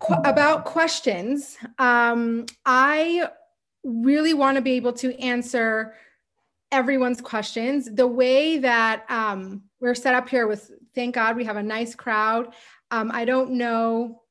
qu- about questions, um, I really want to be able to answer everyone's questions. The way that um, we're set up here with, thank God, we have a nice crowd. Um, I don't know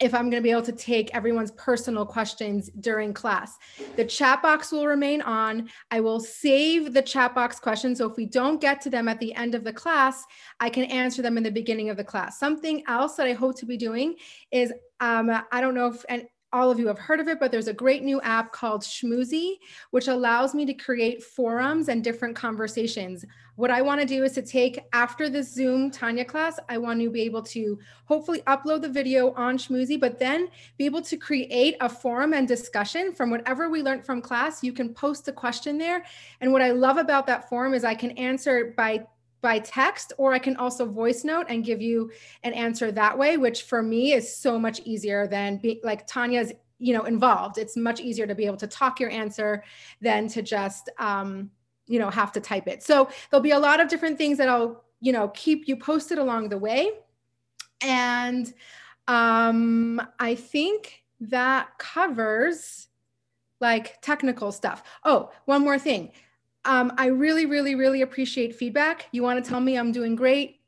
if I'm going to be able to take everyone's personal questions during class. The chat box will remain on. I will save the chat box questions. So if we don't get to them at the end of the class, I can answer them in the beginning of the class. Something else that I hope to be doing is um, I don't know if, and all of you have heard of it, but there's a great new app called Schmoozy, which allows me to create forums and different conversations. What I want to do is to take after this Zoom Tanya class, I want to be able to hopefully upload the video on Schmoozy, but then be able to create a forum and discussion from whatever we learned from class. You can post a question there. And what I love about that forum is I can answer by by text, or I can also voice note and give you an answer that way, which for me is so much easier than be like Tanya's, you know, involved. It's much easier to be able to talk your answer than to just, um, you know, have to type it. So there'll be a lot of different things that I'll, you know, keep you posted along the way. And um, I think that covers like technical stuff. Oh, one more thing. Um, I really, really, really appreciate feedback. You want to tell me I'm doing great?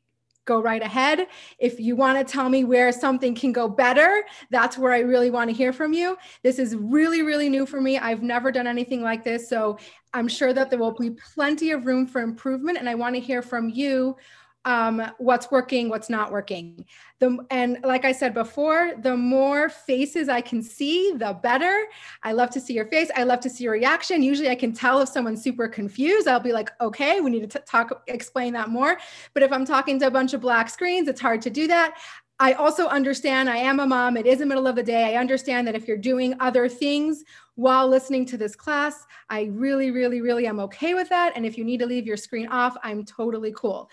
Go right ahead. If you want to tell me where something can go better, that's where I really want to hear from you. This is really, really new for me. I've never done anything like this. So I'm sure that there will be plenty of room for improvement. And I want to hear from you um, what's working, what's not working. The, and like I said before, the more faces I can see, the better. I love to see your face. I love to see your reaction. Usually I can tell if someone's super confused. I'll be like, okay, we need to talk, explain that more. But if I'm talking to a bunch of black screens, it's hard to do that. I also understand I am a mom. It is the middle of the day. I understand that if you're doing other things while listening to this class, I really, really, really am okay with that. And if you need to leave your screen off, I'm totally cool.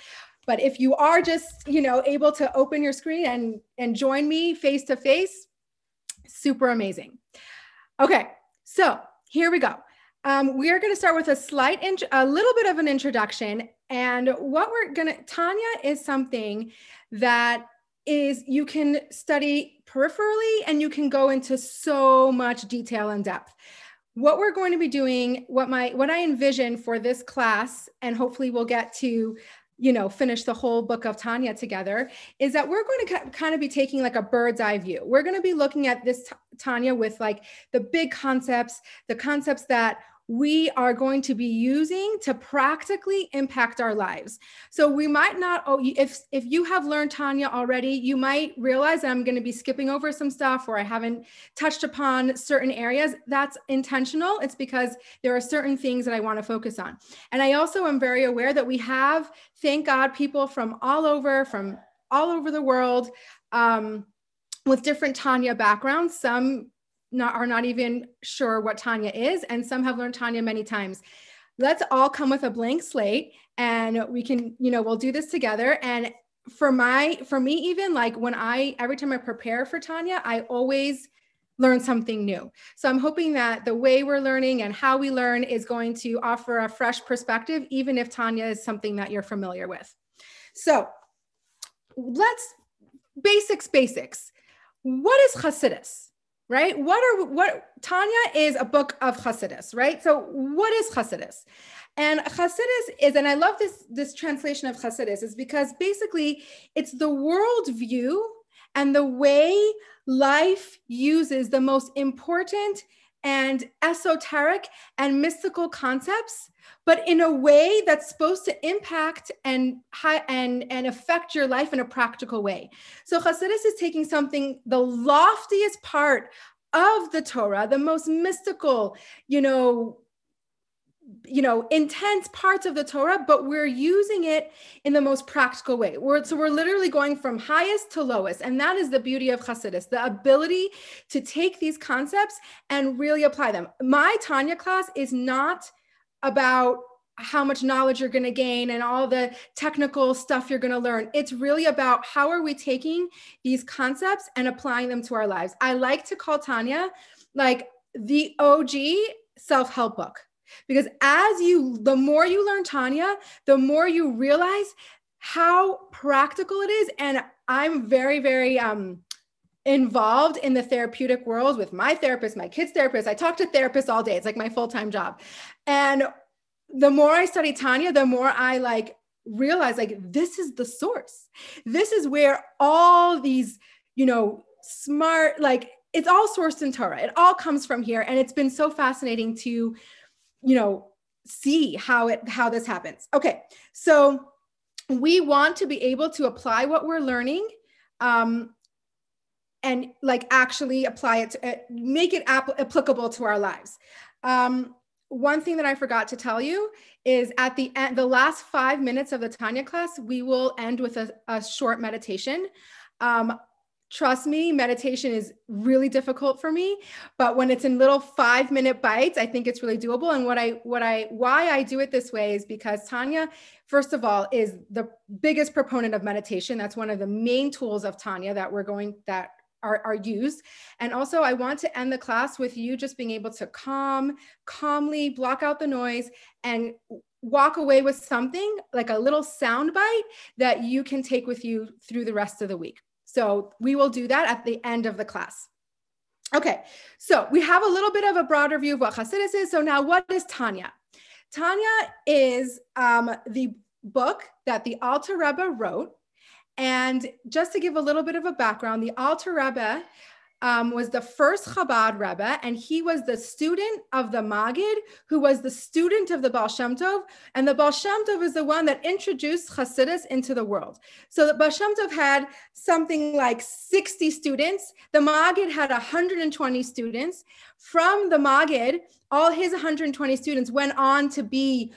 But if you are just, you know, able to open your screen and, and join me face to face, super amazing. Okay, so here we go. Um, we are going to start with a slight, a little bit of an introduction. And what we're going to, Tanya is something that is you can study peripherally and you can go into so much detail and depth what we're going to be doing what my what i envision for this class and hopefully we'll get to you know finish the whole book of tanya together is that we're going to kind of be taking like a bird's eye view. We're going to be looking at this tanya with like the big concepts the concepts that we are going to be using to practically impact our lives. So we might not, oh, if, if you have learned Tanya already, you might realize that I'm going to be skipping over some stuff or I haven't touched upon certain areas. That's intentional. It's because there are certain things that I want to focus on. And I also am very aware that we have, thank God, people from all over, from all over the world. Um, with different Tanya backgrounds. Some not, are not even sure what Tanya is, and some have learned Tanya many times. Let's all come with a blank slate and we can, you know, we'll do this together. And for my, for me, even like when I, every time I prepare for Tanya, I always learn something new. So I'm hoping that the way we're learning and how we learn is going to offer a fresh perspective, even if Tanya is something that you're familiar with. So let's basics, basics. What is Hasidus? Right? What are what Tanya is a book of Hasidus, right? So what is Hasidus? And Hasidus is, and I love this this translation of Hasidus, is because basically it's the worldview and the way life uses the most important and esoteric and mystical concepts but in a way that's supposed to impact and and and affect your life in a practical way. So Hasidus is taking something the loftiest part of the Torah, the most mystical, you know, you know intense parts of the torah but we're using it in the most practical way. We're, so we're literally going from highest to lowest and that is the beauty of Hasidus, the ability to take these concepts and really apply them. My tanya class is not about how much knowledge you're going to gain and all the technical stuff you're going to learn. It's really about how are we taking these concepts and applying them to our lives. I like to call Tanya like the OG self help book because as you, the more you learn Tanya, the more you realize how practical it is. And I'm very, very, um, involved in the therapeutic world with my therapist, my kids' therapist. I talk to therapists all day. It's like my full time job. And the more I study Tanya, the more I like realize like this is the source. This is where all these, you know, smart, like it's all sourced in Torah. It all comes from here. And it's been so fascinating to, you know, see how it how this happens. Okay. So we want to be able to apply what we're learning um, and like actually apply it to uh, make it ap- applicable to our lives. Um, one thing that I forgot to tell you is at the end, the last five minutes of the Tanya class, we will end with a, a short meditation. Um, trust me, meditation is really difficult for me, but when it's in little five minute bites, I think it's really doable. And what I, what I, why I do it this way is because Tanya, first of all, is the biggest proponent of meditation. That's one of the main tools of Tanya that we're going, that are, are used. And also I want to end the class with you just being able to calm, calmly block out the noise and walk away with something like a little sound bite that you can take with you through the rest of the week. So we will do that at the end of the class. Okay, so we have a little bit of a broader view of what Hasidus is. So now what is Tanya? Tanya is um, the book that the Alter Rebbe wrote and just to give a little bit of a background, the Alter Rebbe um, was the first Chabad Rebbe, and he was the student of the Magid, who was the student of the Baal Shem Tov. And the Baal Shem Tov is the one that introduced Hasidus into the world. So the Baal Shem Tov had something like 60 students. The Magid had 120 students. From the Magid, all his 120 students went on to be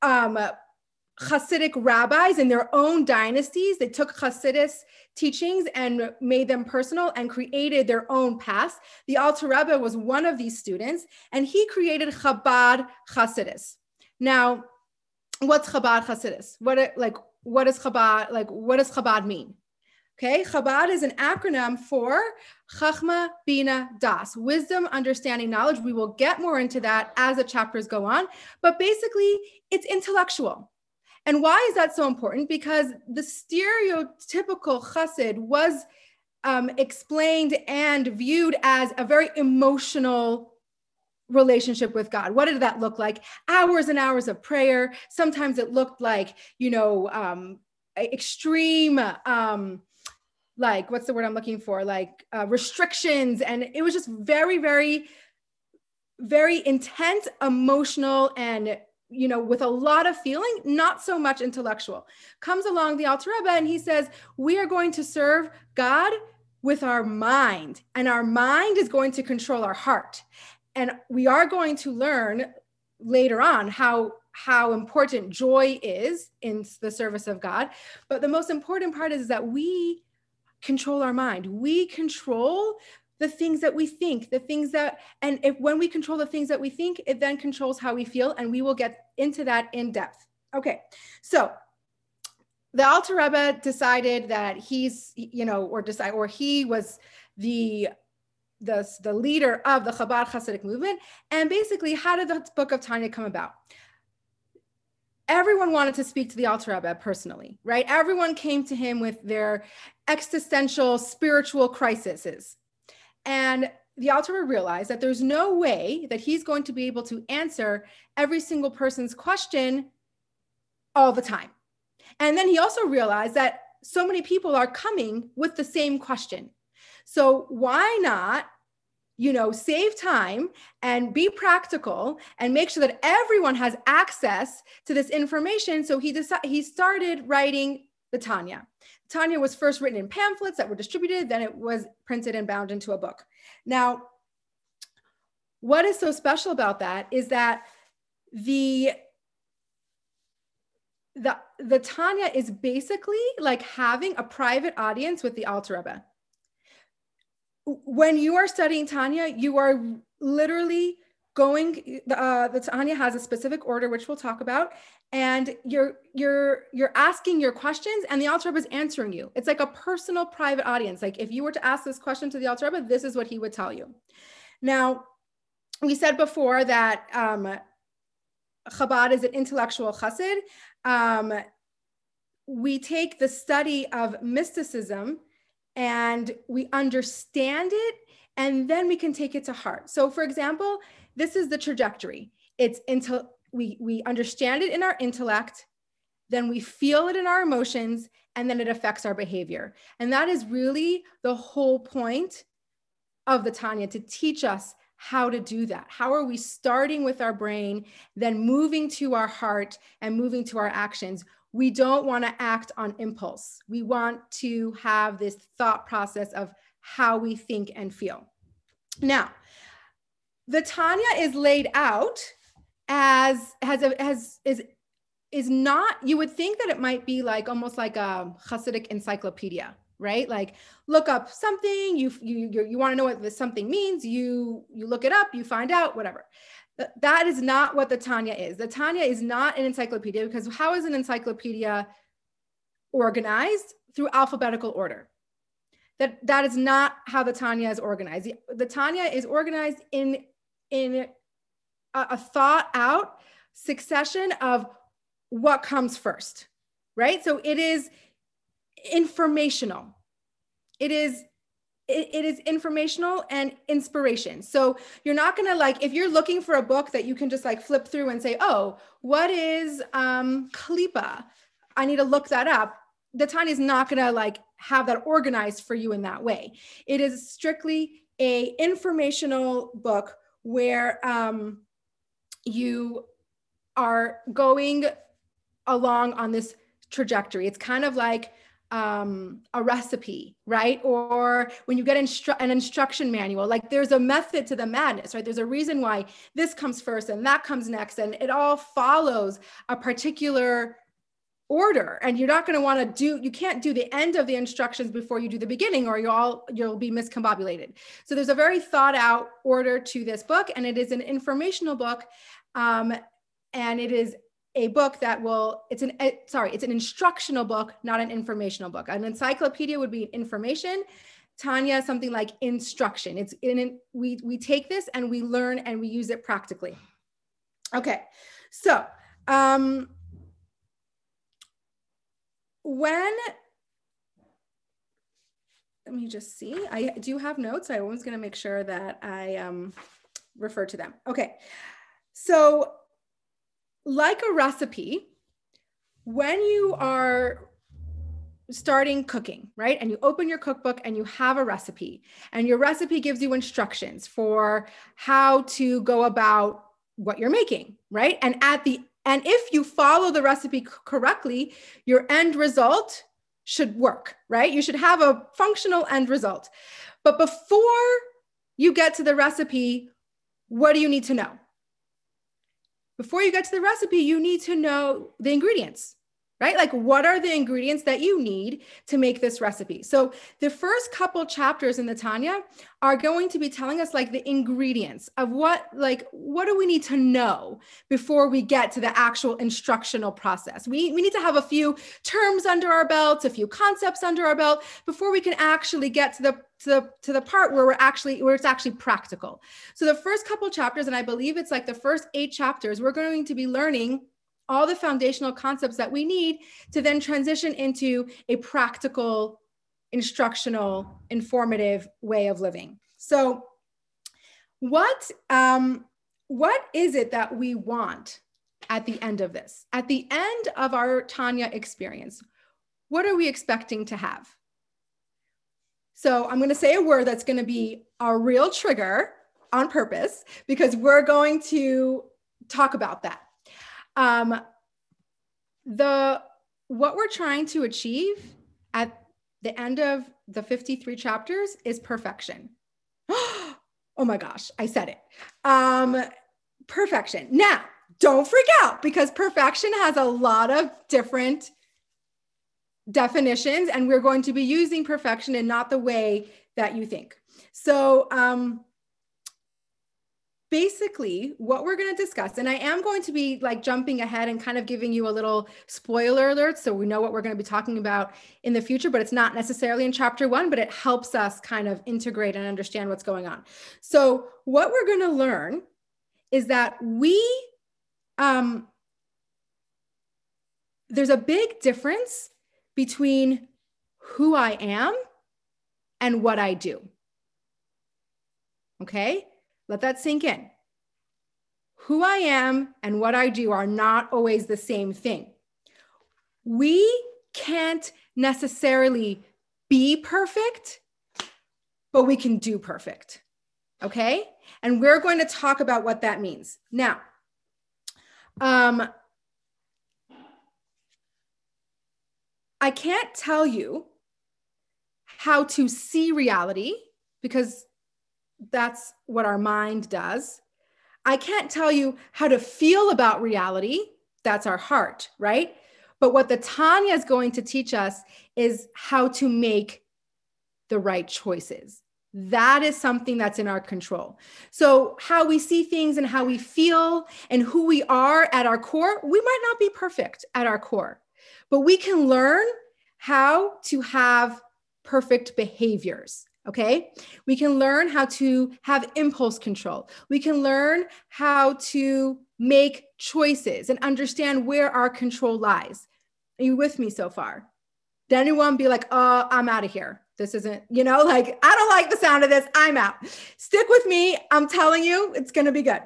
um, Hasidic rabbis in their own dynasties. They took Hasidus teachings and made them personal and created their own paths. The Alter Rebbe was one of these students, and he created Chabad Hasidus. Now, what's Chabad Hasidus? What like what is Chabad like? What does Chabad mean? Okay, Chabad is an acronym for Chachma Bina Das, wisdom, understanding, knowledge. We will get more into that as the chapters go on, but basically, it's intellectual. And why is that so important? Because the stereotypical chassid was um, explained and viewed as a very emotional relationship with God. What did that look like? Hours and hours of prayer. Sometimes it looked like, you know, um, extreme, um, like, what's the word I'm looking for? Like uh, restrictions. And it was just very, very, very intense, emotional, and you know, with a lot of feeling, not so much intellectual. Comes along the Alter Rebbe and he says, We are going to serve God with our mind, and our mind is going to control our heart. And we are going to learn later on how how important joy is in the service of God. But the most important part is that we control our mind. We control the things that we think, the things that, and if when we control the things that we think, it then controls how we feel, and we will get into that in depth. Okay, so the Alter Rebbe decided that he's, you know, or decide, or he was the the, the leader of the Chabad Hasidic movement. And basically, how did the book of Tanya come about? Everyone wanted to speak to the Alter Rebbe personally, right? Everyone came to him with their existential spiritual crises. And the Alter realized that there's no way that he's going to be able to answer every single person's question all the time. And then he also realized that so many people are coming with the same question. So why not, you know, save time and be practical and make sure that everyone has access to this information? So he decided he started writing the Tanya. Tanya was first written in pamphlets that were distributed, then it was printed and bound into a book. Now, what is so special about that is that the the the Tanya is basically like having a private audience with the Alter Rebbe. When you are studying Tanya, you are literally going. Uh, the Tanya has a specific order, which we'll talk about, and you're you're you're asking your questions and the Alter Rebbe is answering you. It's like a personal private audience. Like if you were to ask this question to the Alter Rebbe, this is what he would tell you. Now, we said before that um, Chabad is an intellectual chassid. Um, we take the study of mysticism and we understand it and then we can take it to heart. So for example, this is the trajectory. It's until we we understand it in our intellect, then we feel it in our emotions and then it affects our behavior. And that is really the whole point of the Tanya to teach us how to do that. How are we starting with our brain, then moving to our heart and moving to our actions? We don't want to act on impulse. We want to have this thought process of how we think and feel. Now, the Tanya is laid out as has a has is is not you would think that it might be like almost like a Hasidic encyclopedia, right? Like look up something, you you you, want to know what this something means, you you look it up, you find out whatever. That is not what the Tanya is. The Tanya is not an encyclopedia because how is an encyclopedia organized? Through alphabetical order. That that is not how the Tanya is organized. The, the Tanya is organized in in a, a thought out succession of what comes first, right? So it is informational. It is it, is informational and inspiration. So you're not gonna like if you're looking for a book that you can just like flip through and say, oh, what is um Kalipa? I need to look that up. The Tanya is not gonna like have that organized for you in that way. It is strictly a informational book where um, you are going along on this trajectory. It's kind of like um, a recipe, right? Or when you get instru- an instruction manual, like there's a method to the madness, right? There's a reason why this comes first and that comes next, and it all follows a particular order and you're not going to want to do you can't do the end of the instructions before you do the beginning or you'll all you'll be miscombobulated. So there's a very thought out order to this book and it is an informational book um, and it is a book that will it's an uh, sorry it's an instructional book not an informational book. An encyclopedia would be information. Tanya something like instruction. It's in we we take this and we learn and we use it practically. Okay so um when let me just see i do have notes i was going to make sure that i um, refer to them okay so like a recipe when you are starting cooking, right? And you open your cookbook and you have a recipe, and your recipe gives you instructions for how to go about what you're making, right? And at the and if you follow the recipe correctly, your end result should work, right? You should have a functional end result. But before you get to the recipe, what do you need to know? Before you get to the recipe, you need to know the ingredients right? Like, what are the ingredients that you need to make this recipe? So, the first couple chapters in the Tanya are going to be telling us like the ingredients of what, like, what do we need to know before we get to the actual instructional process? We, we need to have a few terms under our belts, a few concepts under our belt before we can actually get to the to the to the part where we're actually where it's actually practical. So the first couple chapters and I believe it's like the first 8 chapters we're going to be learning all the foundational concepts that we need to then transition into a practical, instructional, informative way of living. So, what um, what is it that we want at the end of this? At the end of our Tanya experience, what are we expecting to have? So, I'm going to say a word that's going to be a real trigger on purpose because we're going to talk about that. Um, the what we're trying to achieve at the end of the 53 chapters is perfection. oh my gosh, I said it. Um, perfection. Now, don't freak out because perfection has a lot of different definitions, and we're going to be using perfection in not the way that you think. So, um, basically what we're going to discuss and i am going to be like jumping ahead and kind of giving you a little spoiler alert so we know what we're going to be talking about in the future but it's not necessarily in chapter one but it helps us kind of integrate and understand what's going on so what we're going to learn is that we um, there's a big difference between who i am and what I do. Okay, let that sink in. Who I am and what I do are not always the same thing. We can't necessarily be perfect, but we can do perfect. Okay. And we're going to talk about what that means. Now, um, I can't tell you how to see reality because that's what our mind does. I can't tell you how to feel about reality. That's our heart, right? But what the Tanya is going to teach us is how to make the right choices. That is something that's in our control. So, how we see things and how we feel and who we are at our core, we might not be perfect at our core, but we can learn how to have perfect behaviors. Okay. We can learn how to have impulse control. We can learn how to make choices and understand where our control lies. Are you with me so far? Did anyone be like, oh, I'm out of here? This isn't, you know, like, I don't like the sound of this. I'm out. Stick with me. I'm telling you, it's going to be good.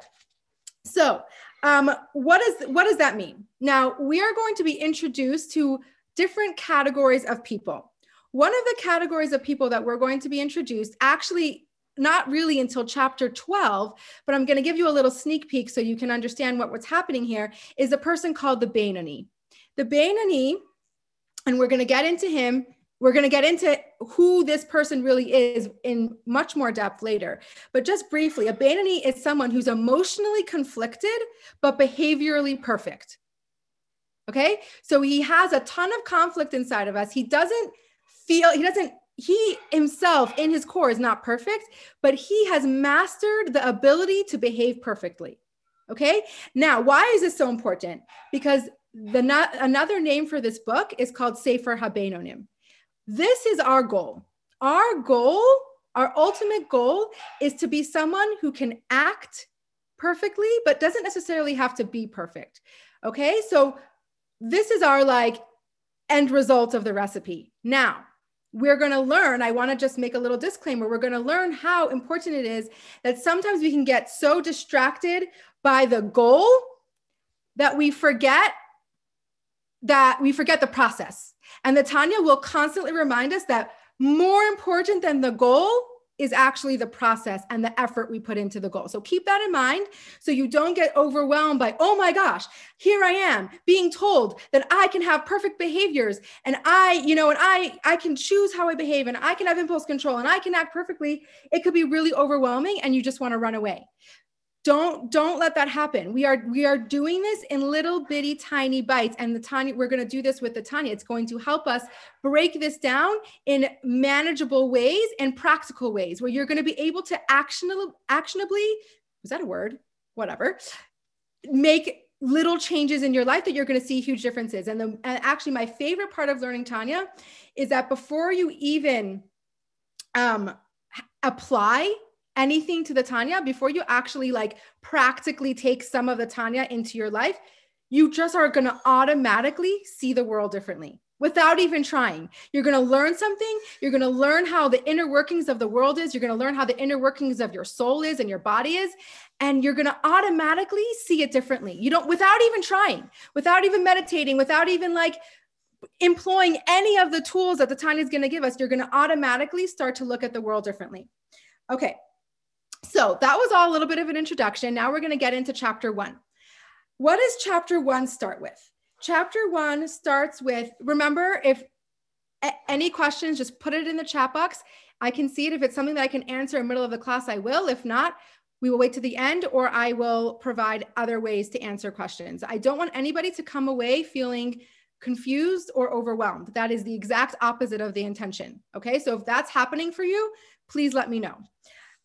So, um, what is what does that mean? Now, we are going to be introduced to different categories of people. One of the categories of people that we're going to be introduced actually not really until chapter 12, but I'm going to give you a little sneak peek so you can understand what, what's happening here, is a person called the Beinoni. The Beinoni, and we're going to get into him, we're going to get into who this person really is in much more depth later. But just briefly, a Beinoni is someone who's emotionally conflicted, but behaviorally perfect. Okay. So he has a ton of conflict inside of us. He doesn't feel, he doesn't, he himself in his core is not perfect, but he has mastered the ability to behave perfectly. Okay. Now, why is this so important? Because the not, another name for this book is called Sefer Habenonim. This is our goal. Our goal, our ultimate goal is to be someone who can act perfectly, but doesn't necessarily have to be perfect. Okay. So this is our like end result of the recipe. Now, we're going to learn. I want to just make a little disclaimer. We're going to learn how important it is that sometimes we can get so distracted by the goal that we forget that we forget the process. And the Tanya will constantly remind us that more important than the goal is actually the process and the effort we put into the goal. So keep that in mind so you don't get overwhelmed by, oh my gosh, here I am being told that I can have perfect behaviors and I, you know, and I I can choose how I behave and I can have impulse control and I can act perfectly. It could be really overwhelming and you just want to run away don't don't let that happen. We are we are doing this in little bitty tiny bites and the tanya we're going to do this with the tanya it's going to help us break this down in manageable ways and practical ways where you're going to be able to actionable actionably was that a word? Whatever. Make little changes in your life that you're going to see huge differences. And, the, and actually my favorite part of learning tanya is that before you even um, apply anything to the Tanya, before you actually like practically take some of the Tanya into your life, you just are going to automatically see the world differently without even trying. You're going to learn something. You're going to learn how the inner workings of the world is. You're going to learn how the inner workings of your soul is and your body is. And you're going to automatically see it differently. You don't, without even trying, without even meditating, without even like employing any of the tools that the Tanya is going to give us, you're going to automatically start to look at the world differently. Okay, so that was all a little bit of an introduction. Now we're going to get into chapter one. What does chapter one start with? Chapter one starts with remember, if any questions, just put it in the chat box. I can see it. If it's something that I can answer in the middle of the class, I will. If not, we will wait to the end or I will provide other ways to answer questions. I don't want anybody to come away feeling confused or overwhelmed. That is the exact opposite of the intention. Okay, so if that's happening for you, please let me know.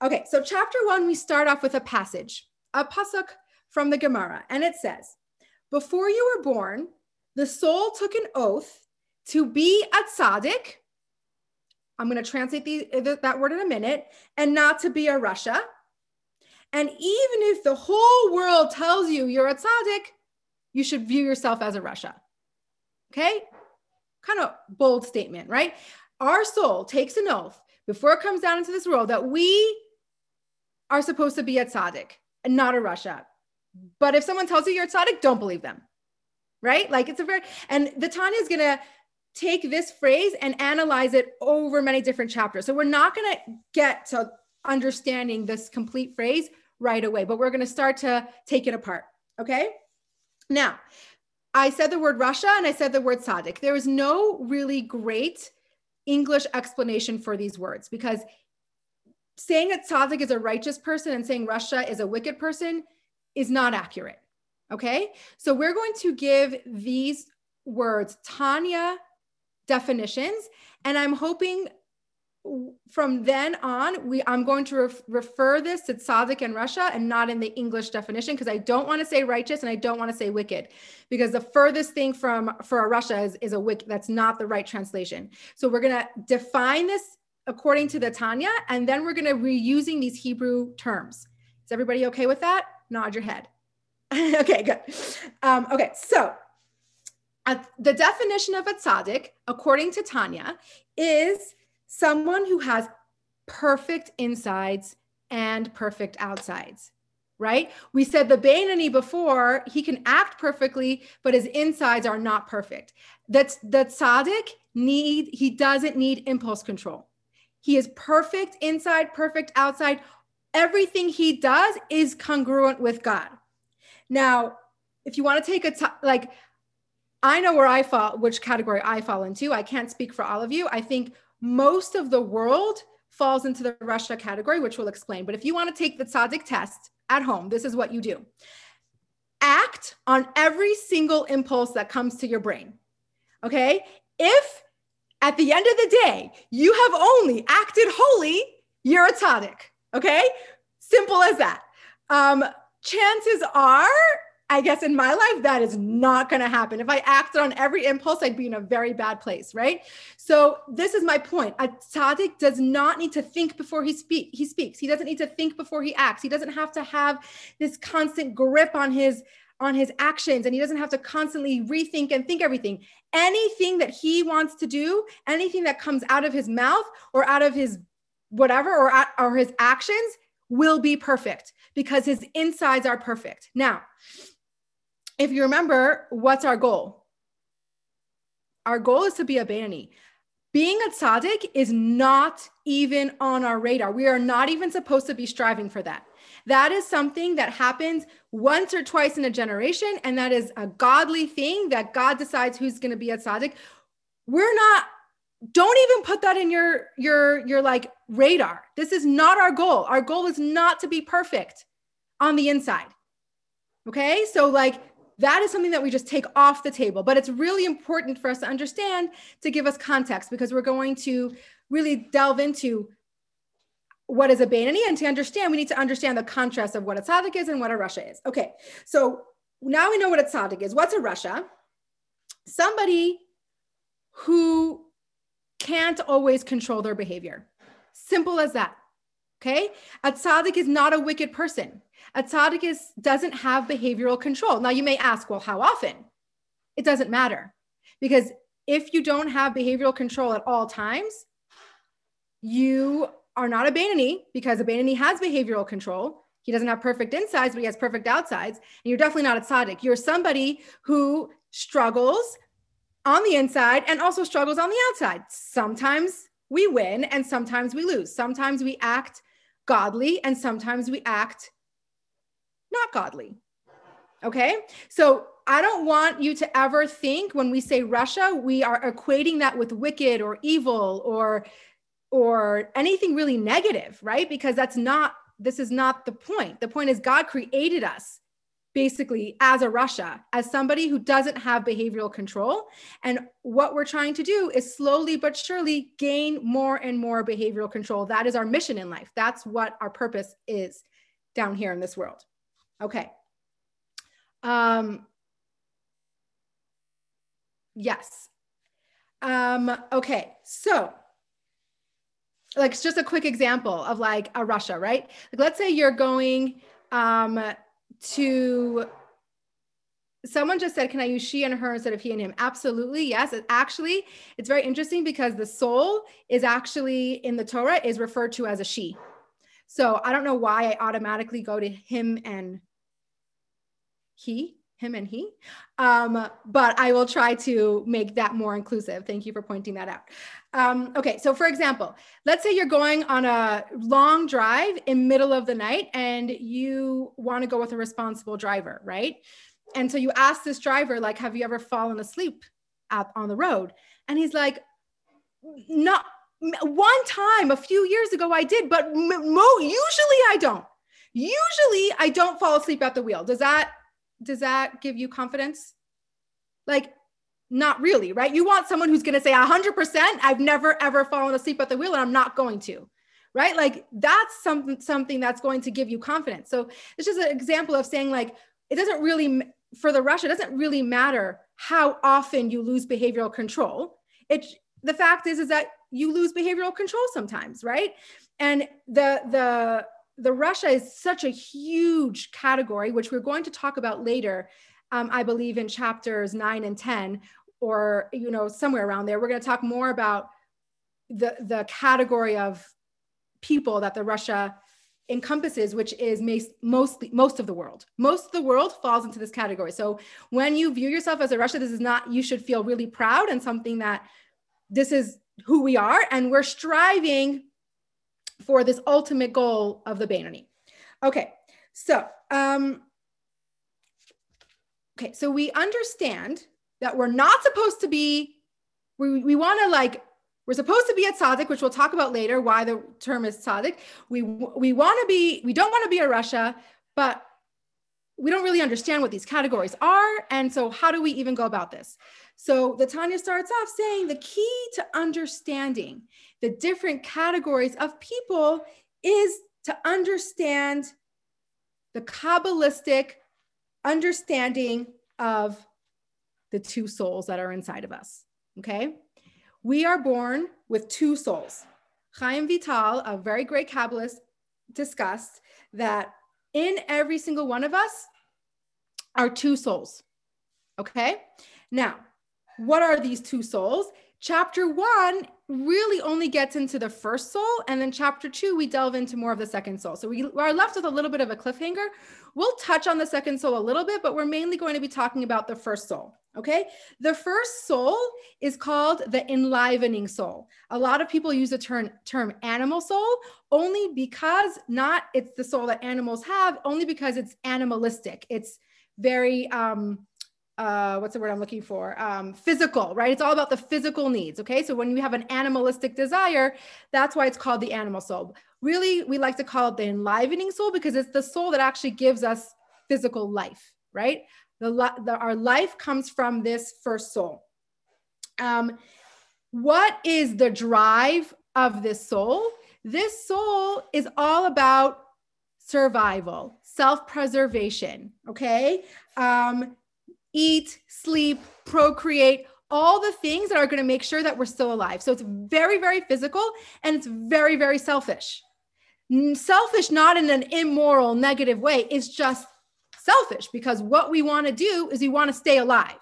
Okay, so chapter one, we start off with a passage, a pasuk from the Gemara, and it says, Before you were born, the soul took an oath to be a tzaddik. I'm going to translate the, that word in a minute, and not to be a rasha. And even if the whole world tells you you're a tzaddik, you should view yourself as a rasha. Okay? Kind of bold statement, right? Our soul takes an oath before it comes down into this world that we are supposed to be a tzaddik and not a rasha. But if someone tells you you're a tzaddik, don't believe them. Right? Like it's a very, and the Tanya is going to take this phrase and analyze it over many different chapters. So we're not going to get to understanding this complete phrase right away, but we're going to start to take it apart. Okay. Now, I said the word rasha and I said the word tzaddik. There is no really great English explanation for these words because saying that tzaddik is a righteous person and saying rasha is a wicked person is not accurate. Okay. So we're going to give these words Tanya definitions. And I'm hoping from then on, we I'm going to ref, refer this to tzaddik and rasha and not in the English definition because I don't want to say righteous and I don't want to say wicked because the furthest thing from for a rasha is, is a wicked. That's not the right translation. So we're gonna define this according to the Tanya, and then we're gonna reusing these Hebrew terms. Is everybody okay with that? Nod your head. okay, good. Um, okay, so uh, the definition of a tzaddik, according to Tanya, is someone who has perfect insides and perfect outsides right? We said the Beinoni before, he can act perfectly, but his insides are not perfect. That's the tzaddik need, he doesn't need impulse control. He is perfect inside, perfect outside. Everything he does is congruent with God. Now, if you want to take a t- like, I know where I fall, which category I fall into. I can't speak for all of you. I think most of the world falls into the rasha category, which we'll explain. But if you want to take the tzaddik test at home, this is what you do act on every single impulse that comes to your brain. Okay. If at the end of the day you have only acted holy, you're a tzaddik. Okay. Simple as that. Um, chances are I guess in my life, that is not going to happen. If I acted on every impulse, I'd be in a very bad place, right? So this is my point. A tzaddik does not need to think before he speak. He speaks. He doesn't need to think before he acts. He doesn't have to have this constant grip on his on his actions, and he doesn't have to constantly rethink and think everything. Anything that he wants to do, anything that comes out of his mouth or out of his whatever or, or his actions will be perfect because his insides are perfect. Now, if you remember, what's our goal? Our goal is to be a Bani. Being a tzaddik is not even on our radar. We are not even supposed to be striving for that. That is something that happens once or twice in a generation, and that is a godly thing that God decides who's going to be a tzaddik. We're not. Don't even put that in your your your like radar. This is not our goal. Our goal is not to be perfect on the inside. Okay, so like that is something that we just take off the table. But it's really important for us to understand to give us context because we're going to really delve into what is a Beinoni and to understand, we need to understand the contrast of what a tzaddik is and what a rasha is. Okay, so now we know what a tzaddik is. What's a rasha? Somebody who can't always control their behavior. Simple as that. Okay, a tzaddik is not a wicked person. A tzaddik is, doesn't have behavioral control. Now you may ask, well, how often? It doesn't matter because if you don't have behavioral control at all times, you are not a Beinoni because a Beinoni has behavioral control. He doesn't have perfect insides, but he has perfect outsides. And you're definitely not a tzaddik. You're somebody who struggles on the inside and also struggles on the outside. Sometimes we win and sometimes we lose. Sometimes we act godly and sometimes we act not godly. Okay. So I don't want you to ever think when we say rasha, we are equating that with wicked or evil or or anything really negative, right? Because that's not this is not the point. The point is God created us basically as a rasha, as somebody who doesn't have behavioral control. And what we're trying to do is slowly but surely gain more and more behavioral control. That is our mission in life. That's what our purpose is down here in this world. Okay. Um, yes. Um, okay. So, like, it's just a quick example of like a rasha, right? Like, let's say you're going um, to someone just said, can I use she and her instead of he and him? Absolutely. Yes. It actually, it's very interesting because the soul is actually in the Torah is referred to as a she. So I don't know why I automatically go to him and he, him and he. Um, but I will try to make that more inclusive. Thank you for pointing that out. Um, okay, so for example, let's say you're going on a long drive in middle of the night and you want to go with a responsible driver, right? And so you ask this driver, like, have you ever fallen asleep at, on the road? And he's like, not one time a few years ago I did, but mo- usually I don't. Usually I don't fall asleep at the wheel. Does that does that give you confidence? Like not really, right? You want someone who's going to say 100%, I've never ever fallen asleep at the wheel and I'm not going to. Right? Like that's something something that's going to give you confidence. So it's just an example of saying like it doesn't really for the rasha, it doesn't really matter how often you lose behavioral control. It the fact is is that you lose behavioral control sometimes, right? And the the the rasha is such a huge category, which we're going to talk about later. Um, I believe in chapters nine and ten, or you know somewhere around there. We're going to talk more about the the category of people that the rasha encompasses, which is mostly most of the world. Most of the world falls into this category. So when you view yourself as a rasha, this is not, you should feel really proud and something that this is who we are. And we're striving for this ultimate goal of the Beinoni. Okay, so, um, okay, so we understand that we're not supposed to be, we, we want to like we're supposed to be at tzaddik, which we'll talk about later, why the term is tzaddik. We, we want to be, we don't want to be a rasha, but we don't really understand what these categories are. And so how do we even go about this? So the Tanya starts off saying the key to understanding the different categories of people is to understand the Kabbalistic understanding of the two souls that are inside of us. Okay. We are born with two souls. Chaim Vital, a very great Kabbalist, discussed that in every single one of us are two souls. Okay. Now, what are these two souls? Chapter one really only gets into the first soul, and then chapter two, we delve into more of the second soul. So we are left with a little bit of a cliffhanger. We'll touch on the second soul a little bit, but we're mainly going to be talking about the first soul. Okay. The first soul is called the enlivening soul. A lot of people use the term, term animal soul only because not it's the soul that animals have, only because it's animalistic. It's very, um, uh, what's the word I'm looking for? Um, physical, right? It's all about the physical needs. Okay. So when you have an animalistic desire, that's why it's called the animal soul. Really, we like to call it the enlivening soul because it's the soul that actually gives us physical life, right? The, the, our life comes from this first soul. Um, what is the drive of this soul? This soul is all about survival, self preservation, okay? Um, eat, sleep, procreate, all the things that are going to make sure that we're still alive. So it's very, very physical and it's very, very selfish. Selfish, not in an immoral, negative way, it's just selfish because what we want to do is we want to stay alive.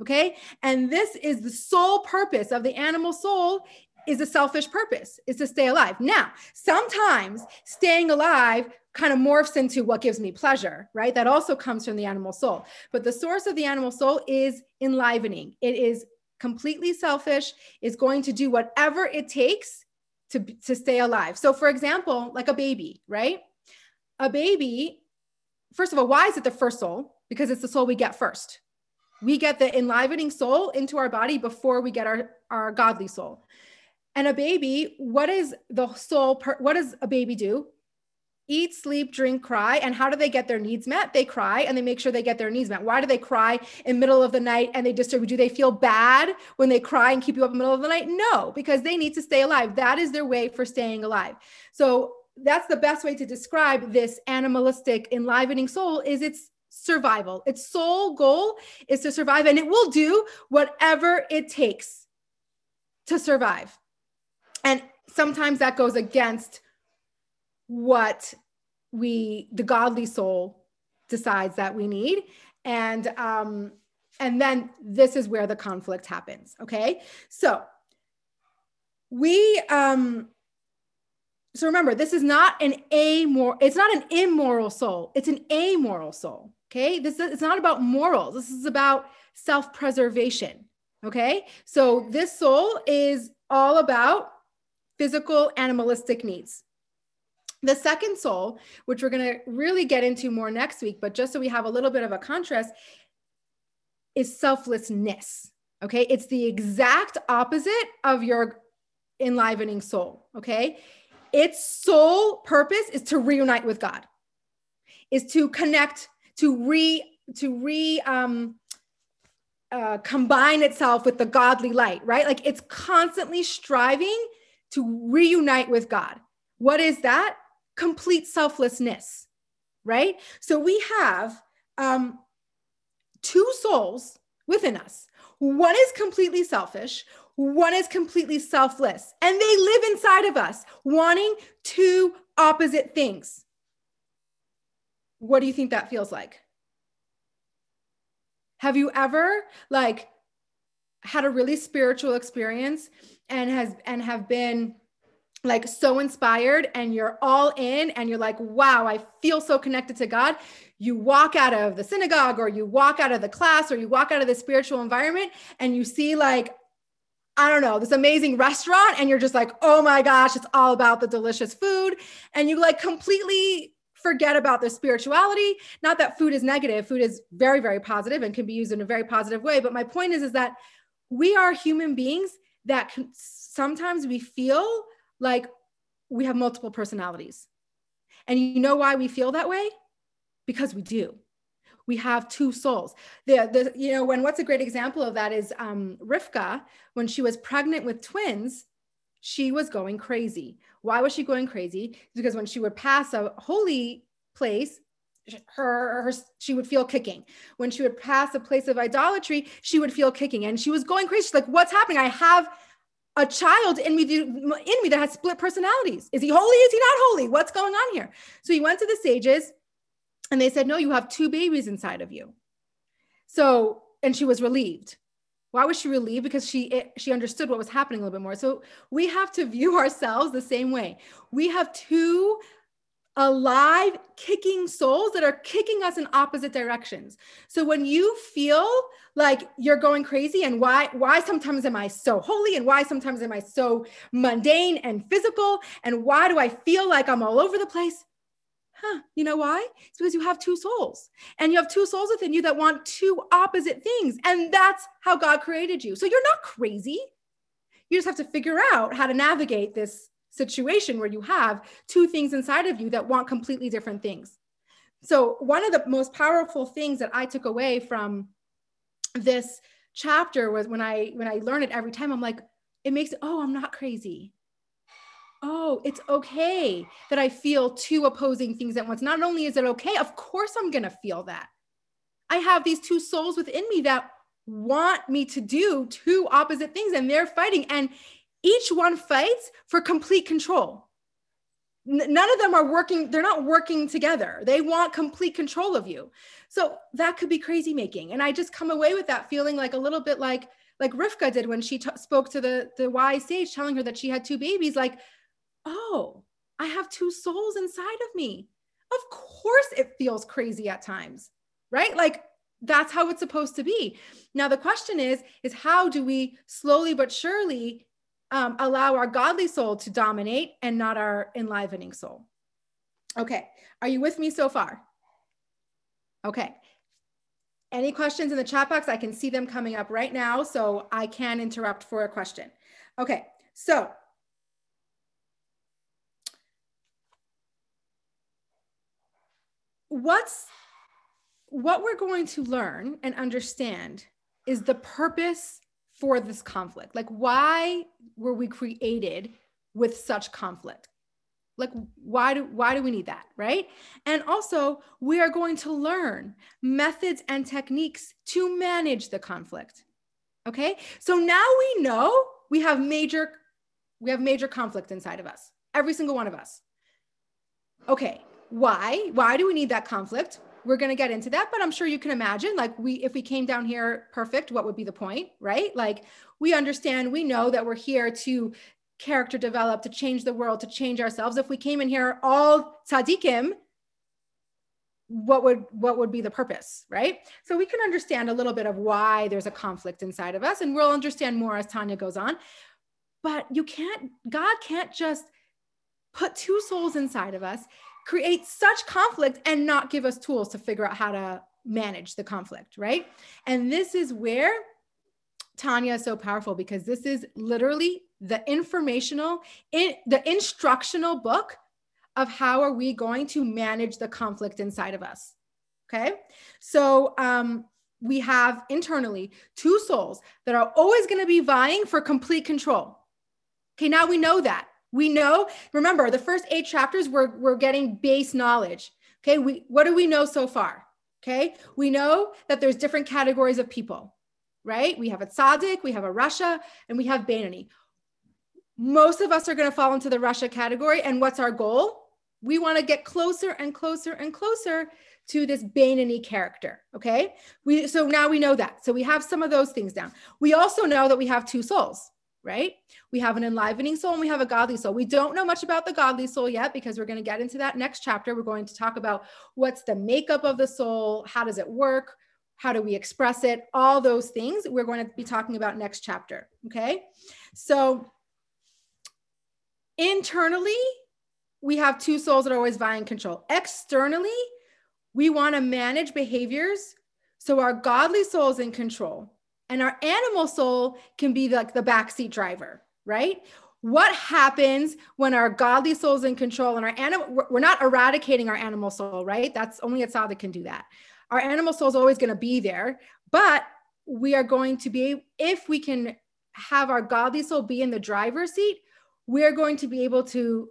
Okay. And this is the sole purpose of the animal soul is a selfish purpose is to stay alive. Now, sometimes staying alive kind of morphs into what gives me pleasure, right? That also comes from the animal soul. But the source of the animal soul is enlivening. It is completely selfish, is going to do whatever it takes to, to stay alive. So, for example, like a baby, right? A baby first of all, why is it the first soul? Because it's the soul we get first. We get the enlivening soul into our body before we get our, our godly soul. And a baby, what is the soul? Per, what does a baby do? Eat, sleep, drink, cry. And how do they get their needs met? They cry and they make sure they get their needs met. Why do they cry in middle of the night and they disturb you? Do they feel bad when they cry and keep you up in the middle of the night? No, because they need to stay alive. That is their way for staying alive. So that's the best way to describe this animalistic enlivening soul is its survival its sole goal is to survive and it will do whatever it takes to survive and sometimes that goes against what we the godly soul decides that we need. And um, and then this is where the conflict happens. Okay, so we um, so remember this is not an amoral it's not an immoral soul. It's an amoral soul okay? This is it's not about morals. This is about self-preservation okay? So this soul is all about physical animalistic needs the second soul which we're going to really get into more next week but just so we have a little bit of a contrast is selflessness okay it's the exact opposite of your enlivening soul okay its sole purpose is to reunite with God, is to connect, to re to re um, uh, combine itself with the godly light, right? Like it's constantly striving to reunite with God. What is that? Complete selflessness, right? So we have um, two souls within us. One is completely selfish, one is completely selfless, and they live inside of us, wanting two opposite things. What do you think that feels like? Have you ever like had a really spiritual experience and has and have been like so inspired and you're all in and you're like, wow, I feel so connected to God. You walk out of the synagogue or you walk out of the class or you walk out of the spiritual environment and you see like I don't know, this amazing restaurant, and you're just like, oh my gosh, it's all about the delicious food. And you like completely forget about the spirituality. Not that food is negative, food is very, very positive and can be used in a very positive way. But my point is, is that we are human beings that can, sometimes we feel like we have multiple personalities. And you know why we feel that way? Because we do we have two souls. The, the you know, when what's a great example of that is um, Rivka, when she was pregnant with twins, she was going crazy. Why was she going crazy? Because when she would pass a holy place, her, her she would feel kicking. When she would pass a place of idolatry, she would feel kicking, and she was going crazy. She's like, "What's happening? I have a child in me in me that has split personalities. Is he holy? Is he not holy? What's going on here?" So he went to the sages and they said, No, you have two babies inside of you. So, and she was relieved. Why was she relieved? Because she it, she understood what was happening a little bit more. So we have to view ourselves the same way. We have two alive kicking souls that are kicking us in opposite directions. So when you feel like you're going crazy and why why sometimes am I so holy and why sometimes am I so mundane and physical and why do I feel like I'm all over the place? huh, you know why? It's because you have two souls and you have two souls within you that want two opposite things. And that's how God created you. So you're not crazy. You just have to figure out how to navigate this situation where you have two things inside of you that want completely different things. So, one of the most powerful things that I took away from this chapter was when I when I learn it every time I'm like it makes oh I'm not crazy oh, it's okay that I feel two opposing things at once. Not only is it okay, of course I'm going to feel that. I have these two souls within me that want me to do two opposite things and they're fighting. And each one fights for complete control. none of them are working, they're not working together. They want complete control of you. So that could be crazy making. And I just come away with that feeling like a little bit like, like Rivka did when she t- spoke to the, the sage telling her that she had two babies. Like, oh, I have two souls inside of me. Of course, it feels crazy at times, right? Like that's how it's supposed to be. Now, the question is, is how do we slowly but surely um, allow our godly soul to dominate and not our enlivening soul? Okay, are you with me so far? Okay. Any questions in the chat box? I can see them coming up right now, so I can interrupt for a question. Okay, so what's what we're going to learn and understand is the purpose for this conflict. Like, why were we created with such conflict? Like, why do why do we need that, right? And also, we are going to learn methods and techniques to manage the conflict. Okay, so now we know we have major we have major conflict inside of us, every single one of us. Okay, why? Why do we need that conflict? We're going to get into that, but I'm sure you can imagine like we if we came down here perfect, what would be the point, right? Like we understand, we know that we're here to character develop, to change the world, to change ourselves. If we came in here all tzaddikim, what would what would be the purpose, right? So we can understand a little bit of why there's a conflict inside of us, and we'll understand more as Tanya goes on. But you can't, God can't just put two souls inside of us create such conflict and not give us tools to figure out how to manage the conflict, right? And this is where Tanya is so powerful because this is literally the informational, in, the instructional book of how are we going to manage the conflict inside of us. Okay. So um, we have internally two souls that are always going to be vying for complete control. Okay. Now we know that. We know, remember, the first eight chapters, we're, we're getting base knowledge. Okay. We, what do we know so far? Okay. We know that there's different categories of people, right? We have a tzaddik, we have a rasha, and we have Beinoni. Most of us are going to fall into the rasha category. And what's our goal? We want to get closer and closer and closer to this Beinoni character. Okay. We, so now we know that. So we have some of those things down. We also know that we have two souls right? We have an enlivening soul and we have a godly soul. We don't know much about the godly soul yet because we're going to get into that next chapter. We're going to talk about what's the makeup of the soul, how does it work, how do we express it, all those things we're going to be talking about next chapter. Okay. So internally, we have two souls that are always vying control. Externally, we want to manage behaviors so our godly soul is in control and our animal soul can be like the backseat driver, right? What happens when our godly soul is in control and our animal, we're not eradicating our animal soul, right? That's only a tzaddik that can do that. Our animal soul is always going to be there, but we are going to be, if we can have our godly soul be in the driver's seat, we're going to be able to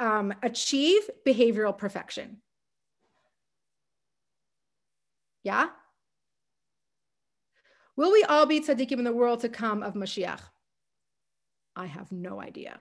um, achieve behavioral perfection. Yeah? Will we all be tzaddikim in the world to come of Mashiach? I have no idea.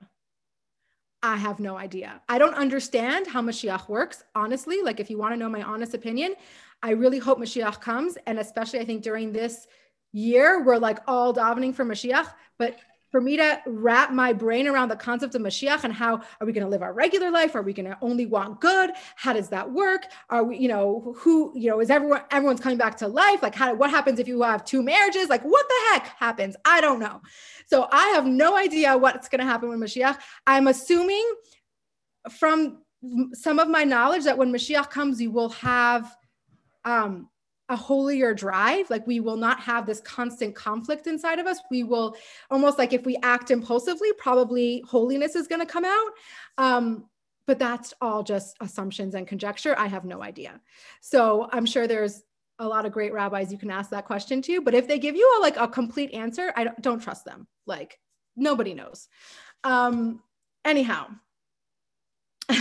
I have no idea. I don't understand how Mashiach works, honestly. Like, if you want to know my honest opinion, I really hope Mashiach comes. And especially, I think during this year, we're like all davening for Mashiach. But for me to wrap my brain around the concept of Mashiach and how are we going to live our regular life? Are we going to only want good? How does that work? Are we, you know, who, you know, is everyone, everyone's coming back to life? Like how, what happens if you have two marriages? Like what the heck happens? I don't know. So I have no idea what's going to happen with Mashiach. I'm assuming from some of my knowledge that when Mashiach comes, you will have, um, a holier drive. Like we will not have this constant conflict inside of us. We will almost like if we act impulsively, probably holiness is going to come out. Um, but that's all just assumptions and conjecture. I have no idea. So I'm sure there's a lot of great rabbis you can ask that question to. But if they give you a, like a complete answer, I don't, don't trust them. Like nobody knows. Um, anyhow.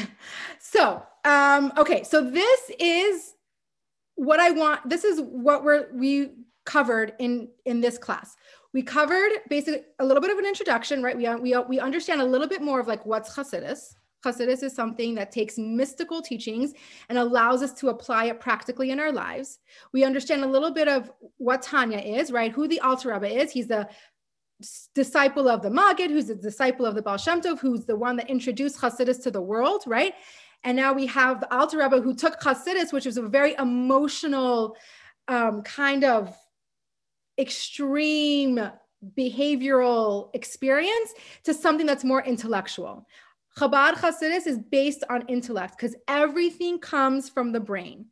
so, um, okay. So this is what I want, this is what we're, we covered in, in this class. We covered basically a little bit of an introduction, right? We, we, we understand a little bit more of like what's Hasidus. Hasidus is something that takes mystical teachings and allows us to apply it practically in our lives. We understand a little bit of what Tanya is, right? Who the Alter Rebbe is. He's the disciple of the Maggid, who's the disciple of the Baal Shem Tov, who's the one that introduced Hasidus to the world, right? And now we have the Alter Rebbe who took Hasidus, which was a very emotional um, kind of extreme behavioral experience to something that's more intellectual. Chabad Hasidus is based on intellect because everything comes from the brain.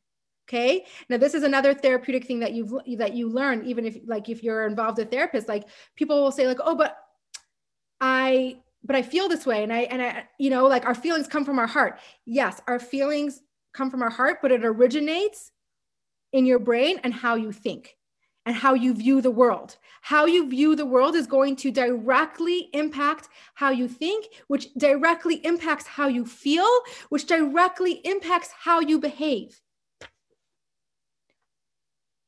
Okay. Now this is another therapeutic thing that you've that you learn, even if like if you're involved a therapist, like people will say, like, oh, but I but I feel this way. And I, and I, you know, like our feelings come from our heart. Yes, our feelings come from our heart, but it originates in your brain and how you think and how you view the world. How you view the world is going to directly impact how you think, which directly impacts how you feel, which directly impacts how you behave.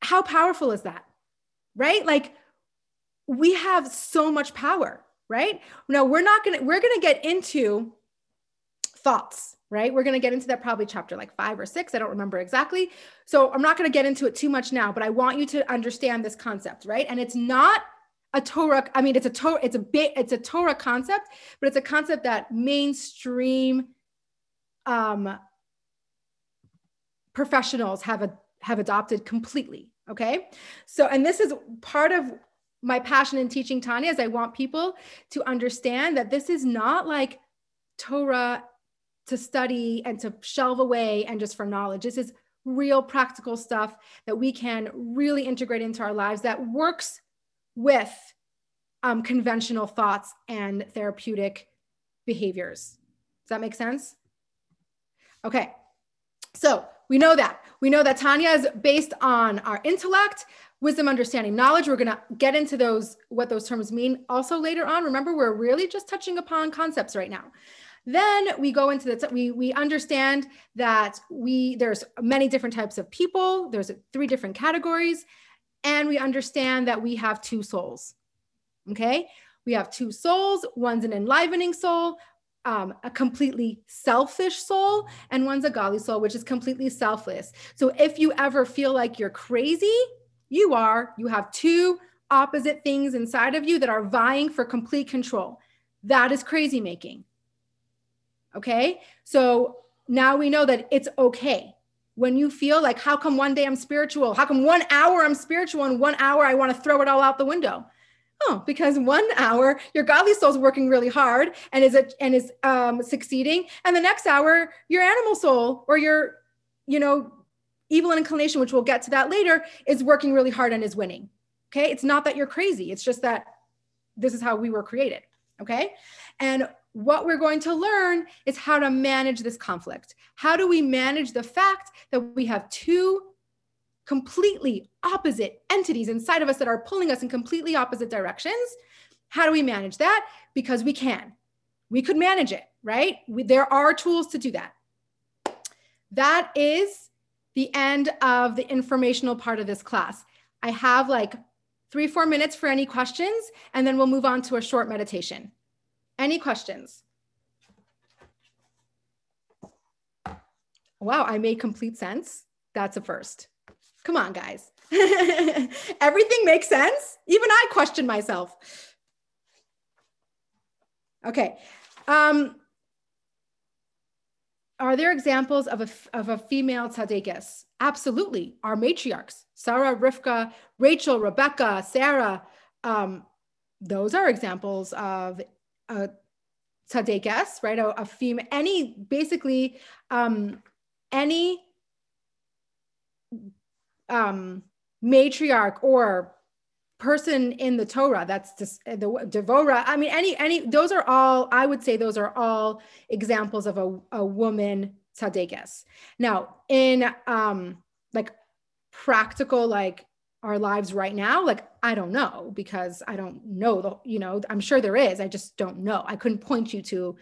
How powerful is that? Right? Like we have so much power right? Now we're not gonna we're gonna get into thoughts, right? We're going to get into that probably chapter like five or six. I don't remember exactly. So I'm not going to get into it too much now, but I want you to understand this concept, right? And it's not a Torah. I mean, it's a Torah. It's a bit. It's a Torah concept, but it's a concept that mainstream um, professionals have a, have adopted completely. Okay, so and this is part of my passion in teaching Tanya is I want people to understand that this is not like Torah to study and to shelve away and just for knowledge. This is real practical stuff that we can really integrate into our lives that works with um, conventional thoughts and therapeutic behaviors. Does that make sense? Okay, so we know that. We know that Tanya is based on our intellect, wisdom, understanding, knowledge. We're going to get into those, what those terms mean also later on. Remember, we're really just touching upon concepts right now. Then we go into the we we understand that we there's many different types of people. There's three different categories, and we understand that we have two souls. Okay, we have two souls. One's an enlivening soul, um, a completely selfish soul, and one's a godly soul, which is completely selfless. So if you ever feel like you're crazy, you are. You have two opposite things inside of you that are vying for complete control. That is crazy making. Okay. So now we know that it's okay when you feel like, how come one day I'm spiritual? How come one hour I'm spiritual and one hour I want to throw it all out the window? Oh, because one hour your godly soul is working really hard and is it and is um, succeeding, and the next hour your animal soul or your, you know, evil inclination, which we'll get to that later, is working really hard and is winning. Okay, it's not that you're crazy; it's just that this is how we were created. Okay, and what we're going to learn is how to manage this conflict. How do we manage the fact that we have two completely opposite entities inside of us that are pulling us in completely opposite directions? How do we manage that? Because we can. We could manage it, right? We, there are tools to do that. That is the end of the informational part of this class. I have like three, four minutes for any questions, and then we'll move on to a short meditation. Any questions? Wow, I made complete sense. That's a first. Come on, guys. Everything makes sense. Even I question myself. Okay. Um, are there examples of a, of a female tzaddikis? Absolutely. Our matriarchs, Sarah, Rivka, Rachel, Rebecca, Sarah, um, those are examples of a tzaddikas, right? A, a female, any basically um, any um, matriarch or person in the Torah. That's the Devora. I mean, any any those are all. I would say those are all examples of a, a woman tzaddikas. Now, in um, like practical like our lives right now like i don't know because i don't know the you know i'm sure there is i just don't know i couldn't point you to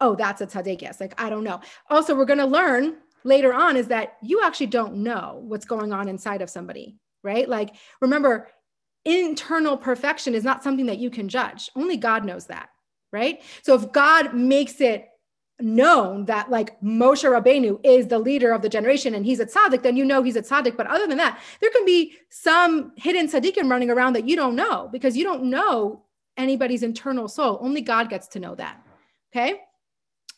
oh that's a tzaddikas like i don't know also we're to learn later on is that you actually don't know what's going on inside of somebody right like remember internal perfection is not something that you can judge only god knows that right so if god makes it known that like Moshe Rabbeinu is the leader of the generation and he's a tzaddik, then you know he's a tzaddik. But other than that, there can be some hidden tzaddikim running around that you don't know because you don't know anybody's internal soul. Only God gets to know that. Okay.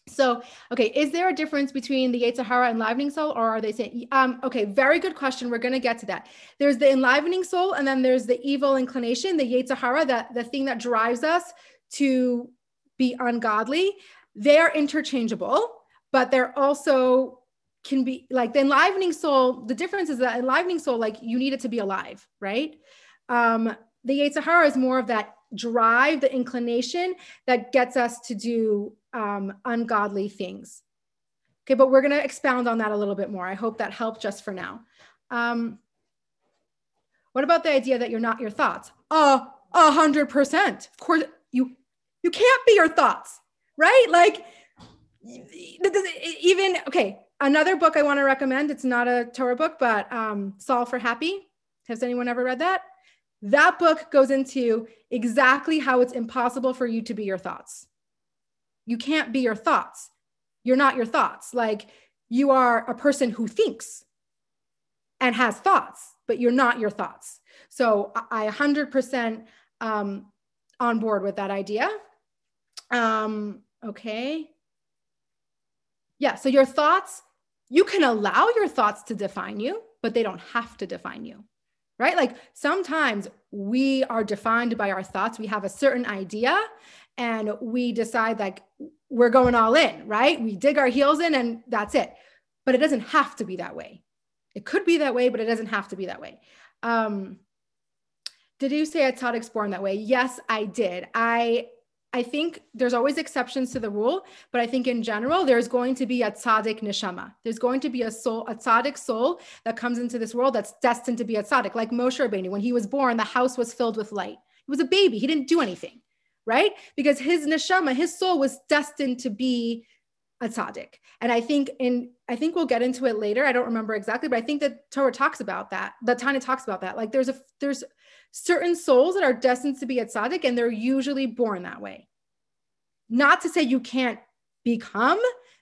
So, okay, is there a difference between the Yetzer Hara enlivening soul, or are they saying, um, okay, very good question. We're going to get to that. There's the enlivening soul, and then there's the evil inclination, the Yetzer Hara, that the thing that drives us to be ungodly they're interchangeable, but they're also can be like the enlivening soul. The difference is that enlivening soul, like you need it to be alive, right? Um, the Yetzer Hara is more of that drive, the inclination that gets us to do um, ungodly things. Okay, but we're going to expound on that a little bit more. I hope that helped just for now. Um, what about the idea that you're not your thoughts? A hundred percent. Of course, you you can't be your thoughts right? Like, even, okay, another book I want to recommend. It's not a Torah book, but um, Solve for Happy. Has anyone ever read that? That book goes into exactly how it's impossible for you to be your thoughts. You can't be your thoughts. You're not your thoughts. Like you are a person who thinks and has thoughts, but you're not your thoughts. So I 100% um, on board with that idea. Um, okay. Yeah. So your thoughts, you can allow your thoughts to define you, but they don't have to define you. Right. Like sometimes we are defined by our thoughts. We have a certain idea and we decide like we're going all in, right? We dig our heels in and that's it. But it doesn't have to be that way. It could be that way, but it doesn't have to be that way. Um, did you say a tzaddik's born that way? Yes, I did. I I think there's always exceptions to the rule, but I think in general, there's going to be a tzaddik neshama. There's going to be a soul, a tzaddik soul that comes into this world that's destined to be a tzaddik. Like Moshe Rabbeinu, when he was born, the house was filled with light. He was a baby. He didn't do anything, right? Because his neshama, his soul was destined to be a tzaddik. And I think in, I think we'll get into it later. I don't remember exactly, but I think that Torah talks about that. The Tanya talks about that. Like there's a, there's certain souls that are destined to be a tzaddik and they're usually born that way. Not to say you can't become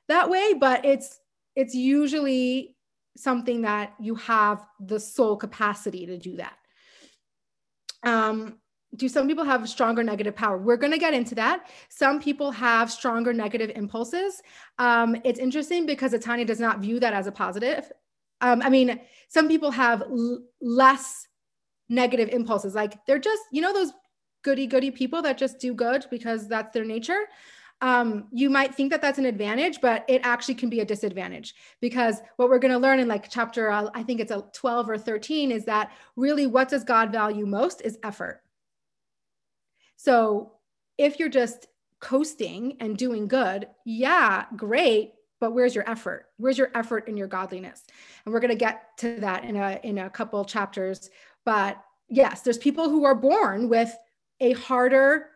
that way, but it's it's usually something that you have the soul capacity to do that. Um, do some people have stronger negative power? We're going to get into that. Some people have stronger negative impulses. Um, it's interesting because Atanya does not view that as a positive. Um, I mean, some people have l- less negative impulses. Like they're just, you know, those goody goody people that just do good because that's their nature. Um, you might think that that's an advantage, but it actually can be a disadvantage because what we're going to learn in like chapter, uh, I think it's a 12 or 13, is that really what does God value most is effort. So if you're just coasting and doing good, yeah, great, but where's your effort? Where's your effort in your godliness? And we're going to get to that in a in a couple chapters but yes, there's people who are born with a harder,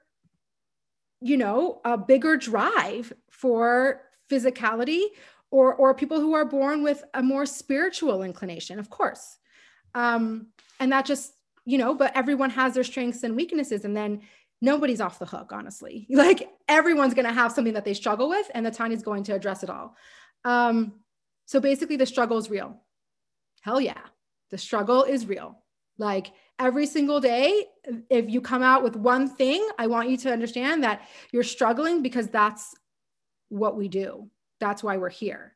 you know, a bigger drive for physicality or or people who are born with a more spiritual inclination, of course. Um, and that just, you know, but everyone has their strengths and weaknesses. And then nobody's off the hook, honestly. Like everyone's going to have something that they struggle with, and the Tanya is going to address it all. Um, so basically, the struggle is real. Hell yeah, the struggle is real. Like every single day, if you come out with one thing, I want you to understand that you're struggling because that's what we do. That's why we're here.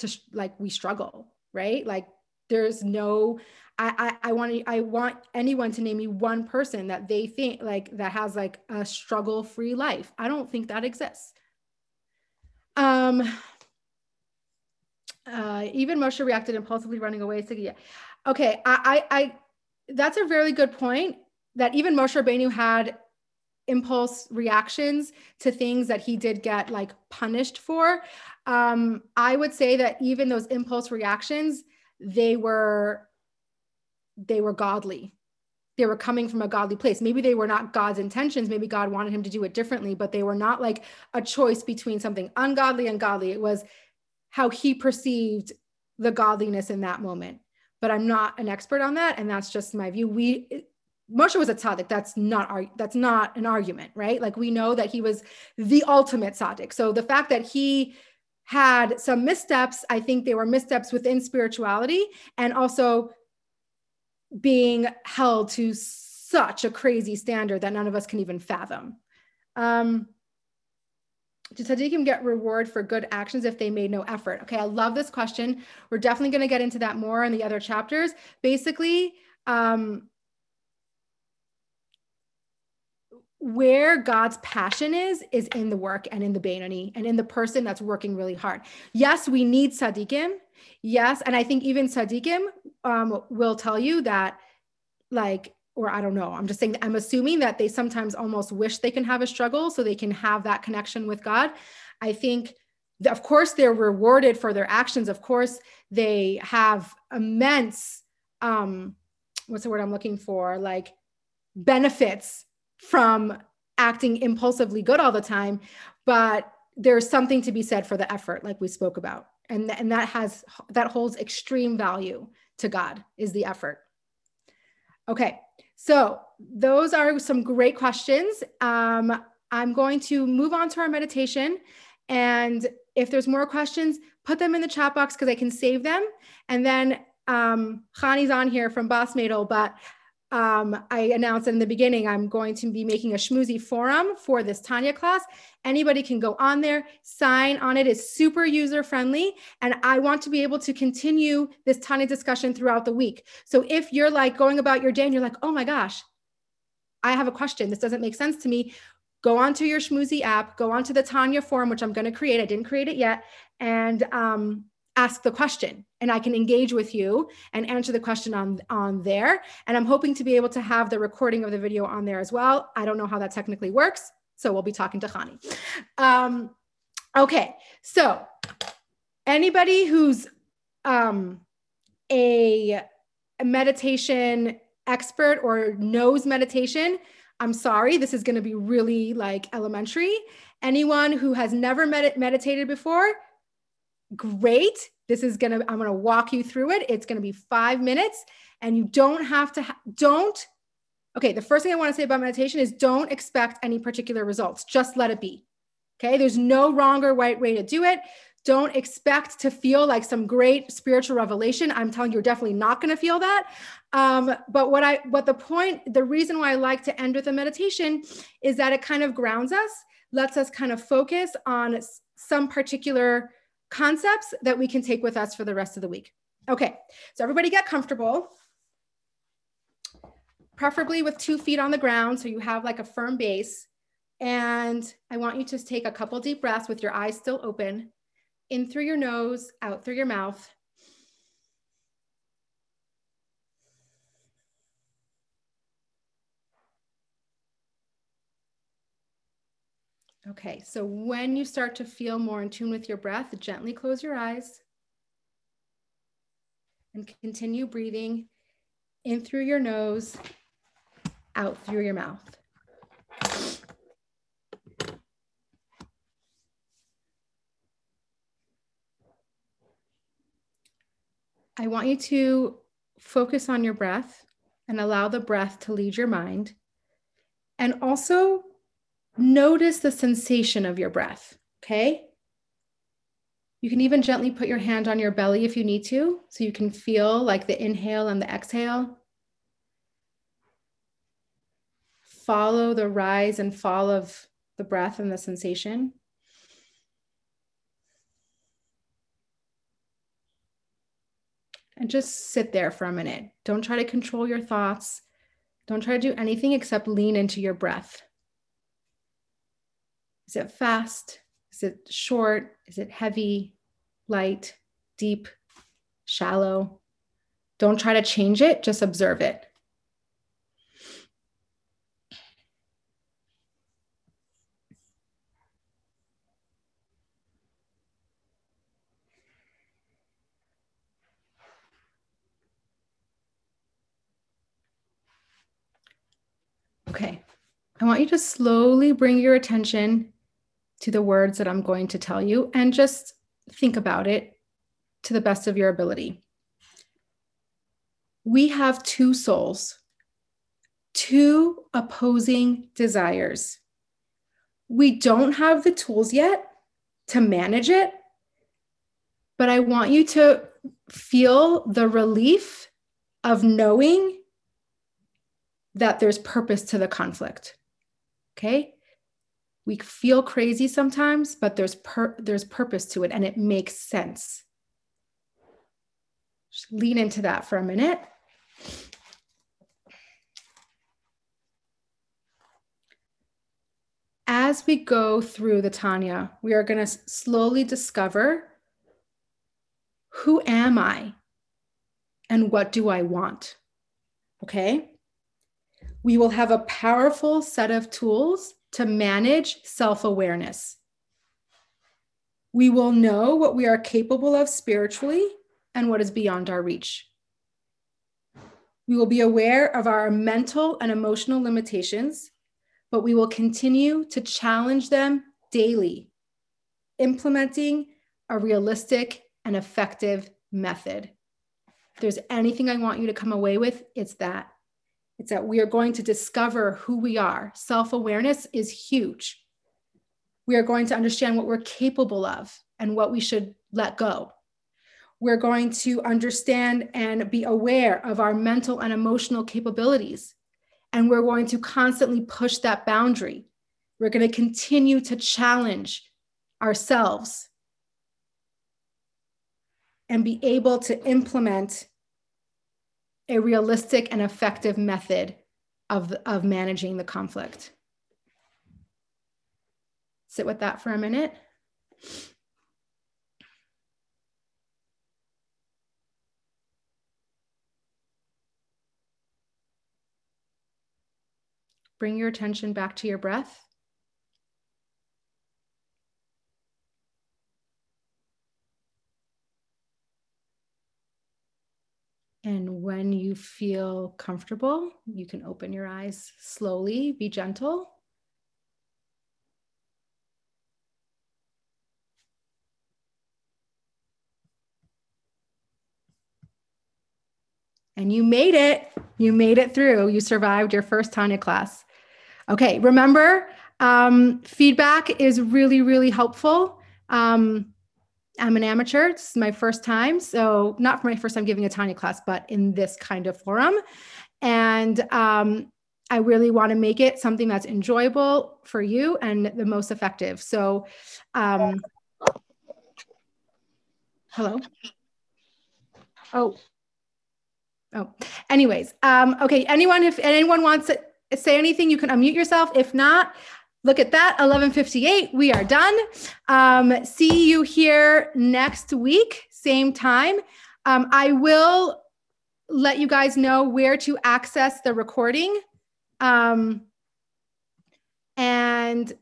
To like we struggle, right? Like there's no I, I, I want I want anyone to name me one person that they think like that has like a struggle free life. I don't think that exists. Um, uh, even Moshe reacted impulsively, running away. So yeah, okay, I, I, I that's a very good point. That even Moshe Rabbeinu had impulse reactions to things that he did get like punished for. Um, I would say that even those impulse reactions, they were they were godly. They were coming from a godly place. Maybe they were not God's intentions. Maybe God wanted him to do it differently, but they were not like a choice between something ungodly and godly. It was how he perceived the godliness in that moment but I'm not an expert on that. And that's just my view. We, Moshe was a tzaddik. That's not our, that's not an argument, right? Like we know that he was the ultimate tzaddik. So the fact that he had some missteps, I think they were missteps within spirituality and also being held to such a crazy standard that none of us can even fathom. Um, do tzaddikim get reward for good actions if they made no effort? Okay, I love this question. We're definitely going to get into that more in the other chapters. Basically, um, where God's passion is, is in the work and in the Beinoni and in the person that's working really hard. Yes, we need tzaddikim. Yes, and I think even tzaddikim um, will tell you that, like, or I don't know, I'm just saying, I'm assuming that they sometimes almost wish they can have a struggle so they can have that connection with God. I think, of course, they're rewarded for their actions. Of course, they have immense, um, what's the word I'm looking for? Like benefits from acting impulsively good all the time. But there's something to be said for the effort, like we spoke about. And, and that has, that holds extreme value to God is the effort. Okay. So those are some great questions. Um, I'm going to move on to our meditation. And if there's more questions, put them in the chat box because I can save them. And then um, Khani's on here from Boss Madel, but um, I announced in the beginning, I'm going to be making a schmoozy forum for this Tanya class. Anybody can go on there, sign on it. It's super user friendly. And I want to be able to continue this Tanya discussion throughout the week. So if you're like going about your day and you're like, oh my gosh, I have a question. This doesn't make sense to me. Go onto your schmoozy app, go onto the Tanya forum, which I'm going to create. I didn't create it yet. And um, ask the question and I can engage with you and answer the question on, on there. And I'm hoping to be able to have the recording of the video on there as well. I don't know how that technically works. So we'll be talking to Khani. Um, okay. So anybody who's um, a, a meditation expert or knows meditation, I'm sorry, this is going to be really like elementary. Anyone who has never med- meditated before, great. This is going to, I'm going to walk you through it. It's going to be five minutes and you don't have to, ha- don't, okay. The first thing I want to say about meditation is don't expect any particular results. Just let it be. Okay. There's no wrong or right way to do it. Don't expect to feel like some great spiritual revelation. I'm telling you, you're definitely not going to feel that. Um, but what I, what the point, the reason why I like to end with a meditation is that it kind of grounds us, lets us kind of focus on some particular concepts that we can take with us for the rest of the week. Okay, so everybody get comfortable, preferably with two feet on the ground so you have like a firm base. And I want you to take a couple deep breaths with your eyes still open, in through your nose, out through your mouth. Okay, so when you start to feel more in tune with your breath, gently close your eyes and continue breathing in through your nose, out through your mouth. I want you to focus on your breath and allow the breath to lead your mind. And also Notice the sensation of your breath, okay? You can even gently put your hand on your belly if you need to, so you can feel like the inhale and the exhale. Follow the rise and fall of the breath and the sensation. And just sit there for a minute. Don't try to control your thoughts. Don't try to do anything except lean into your breath. Is it fast? Is it short? Is it heavy, light, deep, shallow? Don't try to change it, just observe it. Okay, I want you to slowly bring your attention to the words that I'm going to tell you and just think about it to the best of your ability. We have two souls, two opposing desires. We don't have the tools yet to manage it, but I want you to feel the relief of knowing that there's purpose to the conflict. Okay? We feel crazy sometimes, but there's there's purpose to it and it makes sense. Just lean into that for a minute. As we go through the Tanya, we are going to slowly discover who am I and what do I want? Okay? We will have a powerful set of tools to manage self awareness. We will know what we are capable of spiritually and what is beyond our reach. We will be aware of our mental and emotional limitations, but we will continue to challenge them daily, implementing a realistic and effective method. If there's anything I want you to come away with, it's that. It's that we are going to discover who we are. Self awareness is huge. We are going to understand what we're capable of and what we should let go. We're going to understand and be aware of our mental and emotional capabilities. And we're going to constantly push that boundary. We're going to continue to challenge ourselves and be able to implement a realistic and effective method of, of managing the conflict. Sit with that for a minute. Bring your attention back to your breath. And when you feel comfortable, you can open your eyes slowly, be gentle. And you made it. You made it through. You survived your first Tanya class. Okay, remember, um, feedback is really, really helpful. Um, I'm an amateur. This is my first time. So, not for my first time giving a Tanya class, but in this kind of forum. And um, I really want to make it something that's enjoyable for you and the most effective. So, um, hello. Oh, oh. Anyways, um, okay. Anyone, if anyone wants to say anything, you can unmute yourself. If not, look at that 1158 we are done. Um, see you here next week same time. Um, i will let you guys know where to access the recording. Um, and